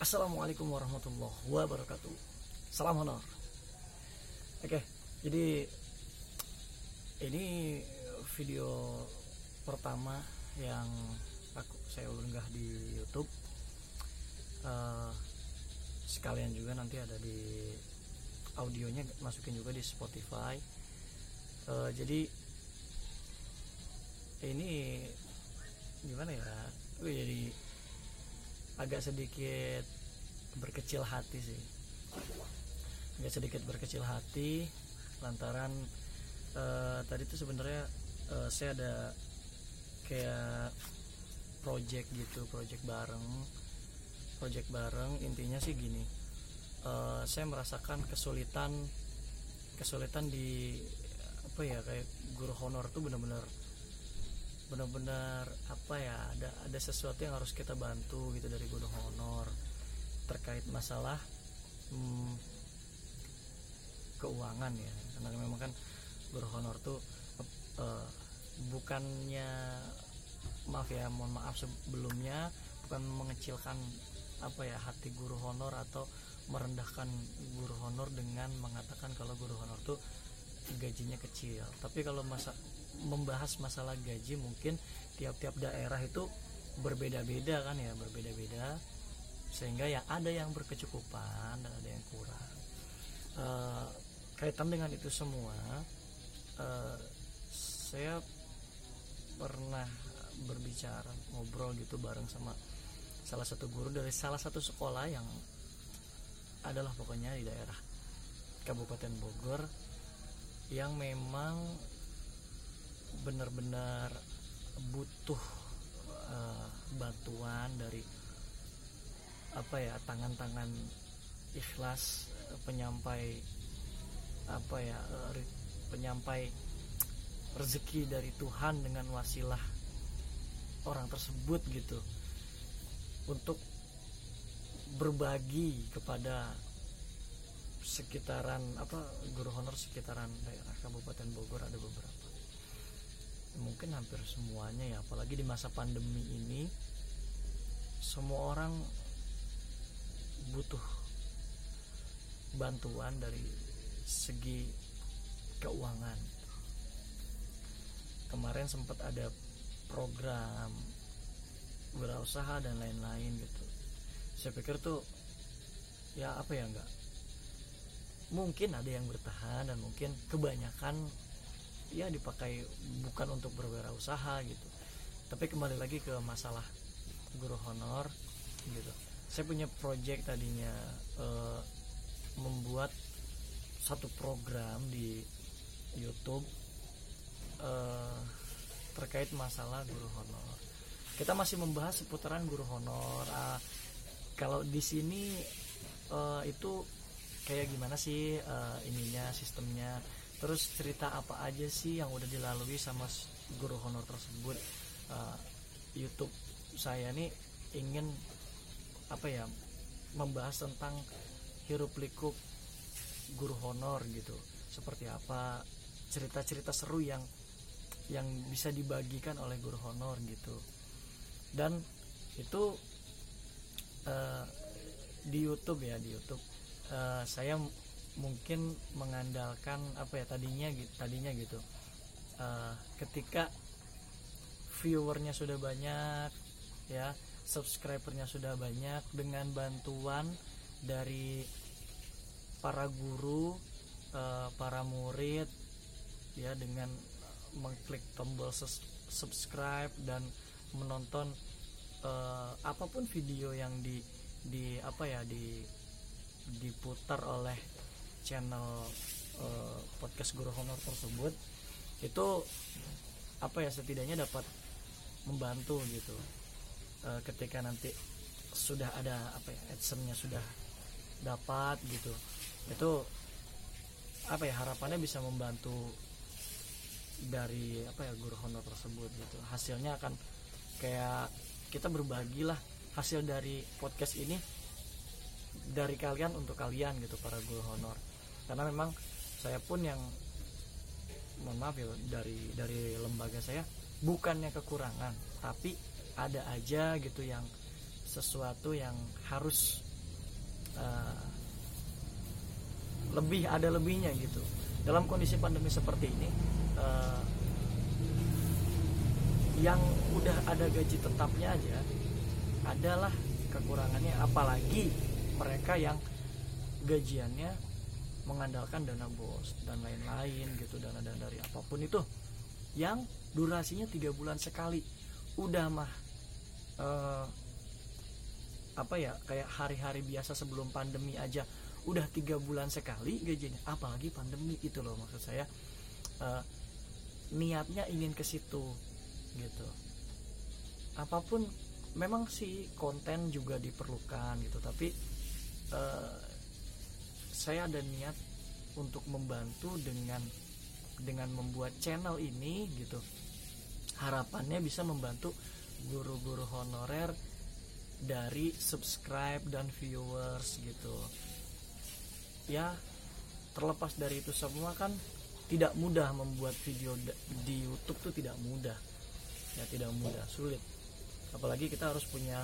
Assalamualaikum warahmatullahi wabarakatuh. Salam honor. Oke, jadi ini video pertama yang aku saya unggah di YouTube. Uh, sekalian juga nanti ada di audionya masukin juga di Spotify. Uh, jadi ini gimana ya? Gue jadi agak sedikit berkecil hati sih. Agak sedikit berkecil hati lantaran uh, tadi tuh sebenarnya uh, saya ada kayak project gitu project bareng. Project bareng intinya sih gini uh, saya merasakan kesulitan kesulitan di apa ya kayak guru honor tuh benar-benar benar-benar apa ya ada ada sesuatu yang harus kita bantu gitu dari guru honor terkait masalah hmm, keuangan ya. Karena memang kan guru honor tuh uh, bukannya maaf ya mohon maaf sebelumnya bukan mengecilkan apa ya hati guru honor atau merendahkan guru honor dengan mengatakan kalau guru honor tuh gajinya kecil. Tapi kalau masa membahas masalah gaji mungkin tiap-tiap daerah itu berbeda-beda kan ya berbeda-beda. Sehingga ya ada yang berkecukupan dan ada yang kurang. Uh, kaitan dengan itu semua uh, saya pernah berbicara ngobrol gitu bareng sama salah satu guru dari salah satu sekolah yang adalah pokoknya di daerah Kabupaten Bogor yang memang benar-benar butuh uh, bantuan dari apa ya tangan-tangan ikhlas penyampai apa ya eh, penyampai rezeki dari Tuhan dengan wasilah orang tersebut gitu. Untuk berbagi kepada sekitaran apa guru honor sekitaran daerah Kabupaten Bogor ada beberapa. Mungkin hampir semuanya ya apalagi di masa pandemi ini semua orang butuh bantuan dari segi keuangan. Kemarin sempat ada program berusaha dan lain-lain gitu. Saya pikir tuh ya apa ya enggak mungkin ada yang bertahan dan mungkin kebanyakan ya dipakai bukan untuk berwirausaha gitu tapi kembali lagi ke masalah guru honor gitu saya punya project tadinya uh, membuat satu program di YouTube uh, terkait masalah guru honor. Kita masih membahas seputaran guru honor. Uh, kalau di sini uh, itu kayak gimana sih uh, ininya sistemnya? Terus cerita apa aja sih yang udah dilalui sama guru honor tersebut? Uh, YouTube saya nih ingin apa ya membahas tentang hirup likuk guru honor gitu seperti apa cerita-cerita seru yang yang bisa dibagikan oleh guru honor gitu dan itu uh, di YouTube ya di YouTube uh, saya mungkin mengandalkan apa ya tadinya gitu tadinya gitu. Uh, ketika viewernya sudah banyak ya subscribernya sudah banyak dengan bantuan dari para guru uh, para murid ya dengan mengklik tombol subscribe dan menonton uh, apa pun video yang di di apa ya di diputar oleh channel uh, podcast guru honor tersebut itu apa ya setidaknya dapat membantu gitu. Uh, ketika nanti sudah ada apa ya adsense-nya sudah dapat gitu itu apa ya harapannya bisa membantu dari apa ya guru honor tersebut gitu. Hasilnya akan kayak kita berbagilah hasil dari podcast ini dari kalian untuk kalian gitu para guru honor. Karena memang saya pun yang mohon maaf ya dari dari lembaga saya bukannya kekurangan tapi ada aja gitu yang sesuatu yang harus uh, lebih ada lebihnya gitu. Dalam kondisi pandemi seperti ini uh, yang udah ada gaji tetapnya aja adalah kekurangannya. Apalagi mereka yang gajiannya mengandalkan dana bos dan lain-lain gitu dana-dana dari apa pun itu yang durasinya tiga bulan sekali. Udah mah uh, apa ya kayak hari-hari biasa sebelum pandemi aja. Udah tiga bulan sekali gajinya apalagi pandemi itu loh maksud saya. Uh, niatnya ingin ke situ gitu. Apa pun memang sih konten juga diperlukan gitu tapi uh, saya ada niat untuk membantu dengan dengan membuat channel ini gitu. Harapannya bisa membantu guru-guru honorer dari subscribe dan viewers gitu. Ya terlepas dari itu semua kan tidak mudah membuat video di YouTube tuh tidak mudah. Ya tidak mudah sulit. Apalagi kita harus punya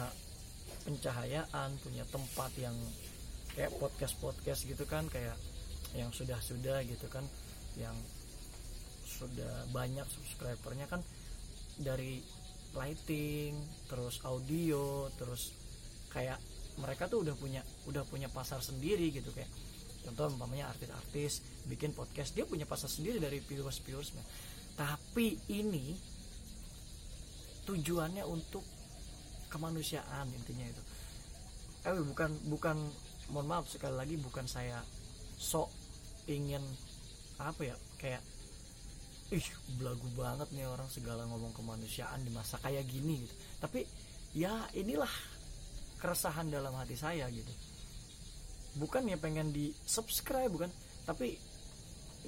pencahayaan punya tempat yang kayak podcast podcast gitu kan kayak yang sudah sudah gitu kan yang sudah banyak subscribernya kan dari lighting terus audio terus kayak mereka tuh udah punya udah punya pasar sendiri gitu kayak contoh umpamanya artis-artis bikin podcast dia punya pasar sendiri dari viewers viewersnya tapi ini tujuannya untuk kemanusiaan intinya itu. Eh bukan bukan mohon maaf sekali lagi bukan saya sok ingin apa ya kayak ih belagu banget nih orang segala ngomong kemanusiaan di masa kayak gini gitu. Tapi ya inilah keresahan dalam hati saya gitu. Bukan ya pengen di subscribe bukan. Tapi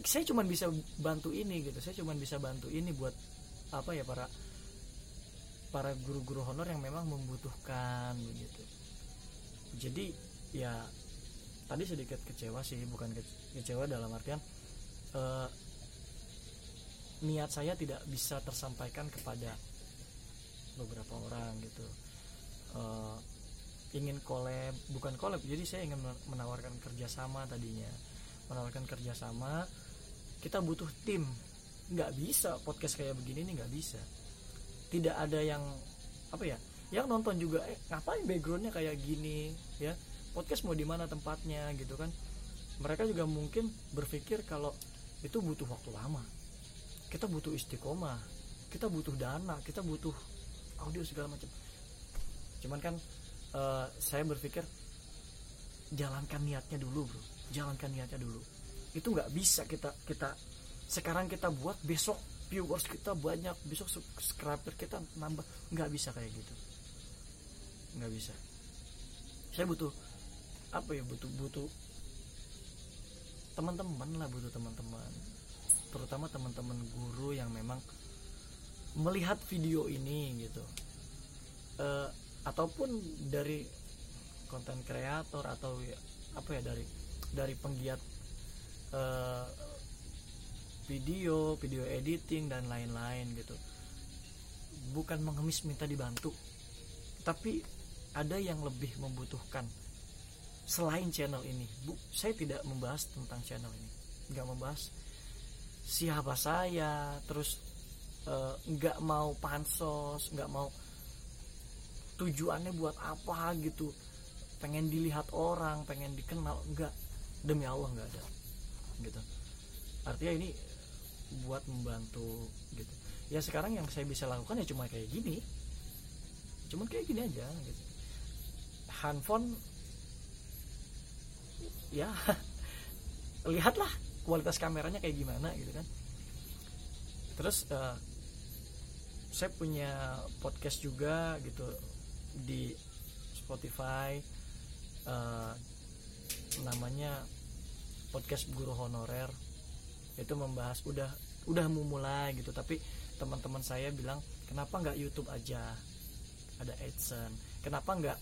saya cuma bisa bantu ini gitu. Saya cuma bisa bantu ini buat apa ya para para guru-guru honor yang memang membutuhkan begitu. Jadi ya tadi sedikit kecewa sih bukan kecewa dalam artian uh, niat saya tidak bisa tersampaikan kepada beberapa orang gitu. Uh, ingin collab bukan collab jadi saya ingin menawarkan kerjasama tadinya. Menawarkan kerjasama kita butuh tim. Nggak bisa podcast kayak begini nih nggak bisa. Tidak ada yang apa ya yang nonton juga eh ngapain backgroundnya kayak gini? Ya podcast mau di mana tempatnya gitu kan. Mereka juga mungkin berpikir kalau itu butuh waktu lama. Kita butuh istiqomah kita butuh dana kita butuh audio segala macam. Cuman kan uh, saya berpikir jalankan niatnya dulu bro. Jalankan niatnya dulu. Itu nggak bisa kita kita sekarang kita buat besok viewers kita banyak besok subscriber kita nambah. Nggak bisa kayak gitu. Nggak bisa. Saya butuh apa ya butuh butuh teman-teman lah butuh teman-teman. Terutama teman-teman guru yang memang melihat video ini gitu. Uh, ataupun dari konten kreator atau ya, apa ya dari dari penggiat uh, video video editing dan lain-lain gitu. Bukan mengemis minta dibantu tapi ada yang lebih membutuhkan selain channel ini bu saya tidak membahas tentang channel ini. Nggak membahas siapa saya terus uh, nggak mau pansos nggak mau tujuannya buat apa gitu. Pengen dilihat orang pengen dikenal enggak demi Allah enggak ada gitu. Artinya ini buat membantu gitu. Ya sekarang yang saya bisa lakukan ya cuma kayak gini. Cuma kayak gini aja gitu. Handphone ya lihatlah kualitas kameranya kayak gimana gitu kan. Terus uh, saya punya podcast juga gitu di Spotify uh, namanya podcast guru honorer. Itu membahas udah udah mau mulai gitu. Tapi teman-teman saya bilang kenapa nggak YouTube aja? Ada AdSense. Kenapa nggak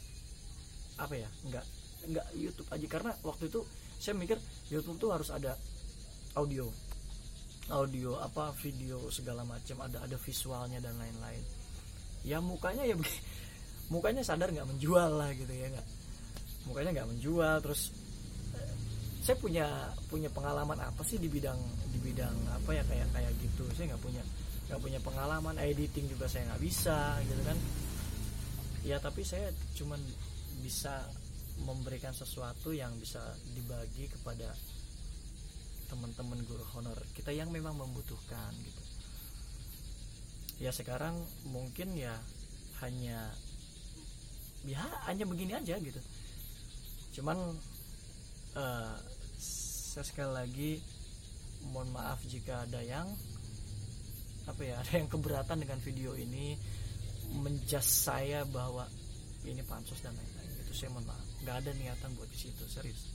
apa ya nggak nggak YouTube aja. Karena waktu itu saya mikir YouTube tuh harus ada audio. Audio apa video segala macam. Ada ada visualnya dan lain-lain. Ya mukanya ya mukanya sadar nggak menjual lah gitu ya nggak. Pokoknya nggak menjual. Terus eh, saya punya punya pengalaman apa sih di bidang di bidang apa ya kayak kayak gitu. Saya nggak punya nggak punya pengalaman. Editing juga saya nggak bisa gitu kan. Ya tapi saya cuman bisa memberikan sesuatu yang bisa dibagi kepada teman-teman guru honor kita yang memang membutuhkan gitu. Ya sekarang mungkin ya hanya ya hanya begini aja gitu. Cuman uh, saya sekali lagi mohon maaf jika ada yang apa ya ada yang keberatan dengan video ini menjas saya bahwa ini pansos dan lain-lain itu saya mohon maaf nggak ada niatan buat di situ serius.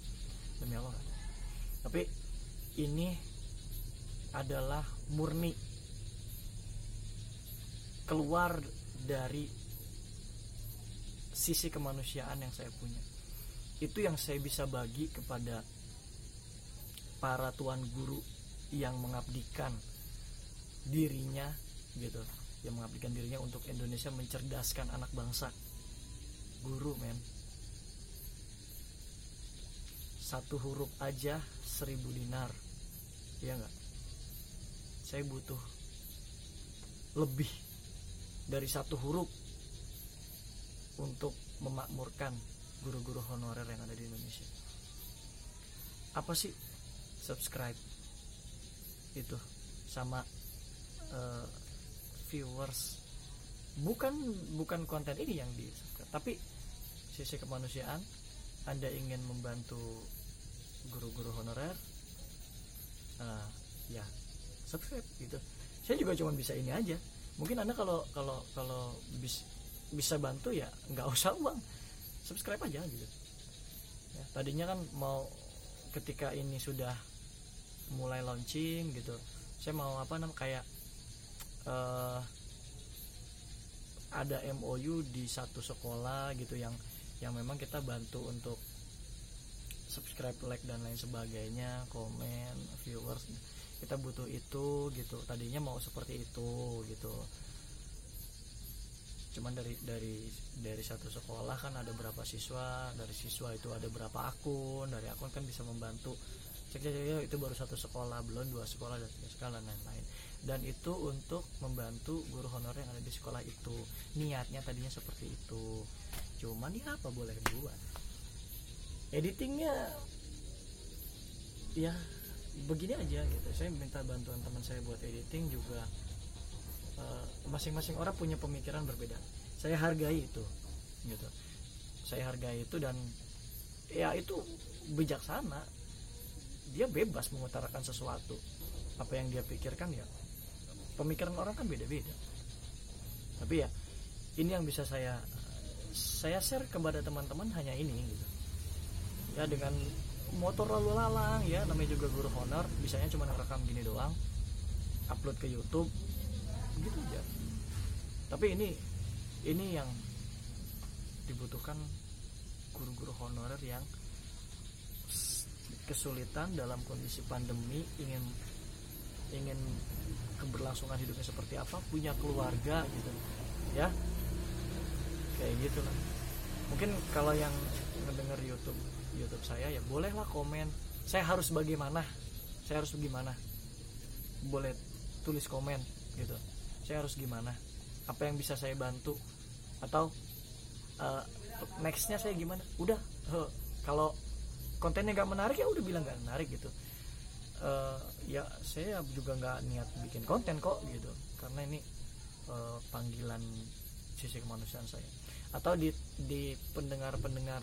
Demi Allah tapi ini adalah murni keluar dari sisi kemanusiaan yang saya punya. Itu yang saya bisa bagi kepada para tuan guru yang mengabdikan dirinya gitu. Yang mengabdikan dirinya untuk Indonesia mencerdaskan anak bangsa. Guru men satu huruf aja seribu dinar. Ya enggak saya butuh lebih dari satu huruf untuk memakmurkan guru-guru honorer yang ada di Indonesia. Apa sih subscribe? Itu sama uh, viewers. Bukan bukan konten ini yang di tapi sisi kemanusiaan. Anda ingin membantu guru-guru honorer uh, ya subscribe gitu. Saya juga cuma bisa ini aja. Mungkin anda kalau kalau kalau bis, bisa bantu ya nggak usah uang. Subscribe aja gitu. Ya, tadinya kan mau ketika ini sudah mulai launching gitu saya mau apa namanya kayak uh, ada MOU di satu sekolah gitu yang yang memang kita bantu untuk subscribe like dan lain sebagainya komen viewers. Kita butuh itu gitu. Tadinya mau seperti itu gitu. Cuman dari dari dari satu sekolah kan ada berapa siswa dari siswa itu ada berapa akun dari akun kan bisa membantu. Cek cek, cek itu baru satu sekolah belum dua sekolah dan tiga sekolah dan lain-lain. Dan itu untuk membantu guru honor yang ada di sekolah itu. Niatnya tadinya seperti itu. Cuman ya apa boleh buat editingnya ya begini aja gitu. Saya minta bantuan teman saya buat editing juga eh, masing-masing uh, orang punya pemikiran berbeda. Saya hargai itu gitu. Saya hargai itu dan ya itu bijaksana. Dia bebas mengutarakan sesuatu. Apa yang dia pikirkan ya pemikiran orang kan beda-beda. Tapi ya ini yang bisa saya saya share kepada teman-teman hanya ini gitu ya dengan motor lalu lalang ya. Namanya juga guru honor. Bisanya cuma rekam gini doang. Upload ke YouTube. Gitu aja. Tapi ini ini yang dibutuhkan guru-guru honorer yang kesulitan dalam kondisi pandemi ingin ingin keberlangsungan hidupnya seperti apa punya keluarga gitu. Ya. Kayak gitu lah mungkin kalau yang mendengar YouTube YouTube saya ya bolehlah komen. Saya harus bagaimana? Saya harus bagaimana boleh tulis komen gitu. Saya harus gimana? Apa yang bisa saya bantu? Atau uh, nextnya saya gimana? Udah uh, kalau kontennya nggak menarik ya udah bilang nggak menarik gitu. Uh, ya saya juga nggak niat bikin konten kok gitu. Karena ini uh, panggilan sisi kemanusiaan saya. Atau di di pendengar pendengar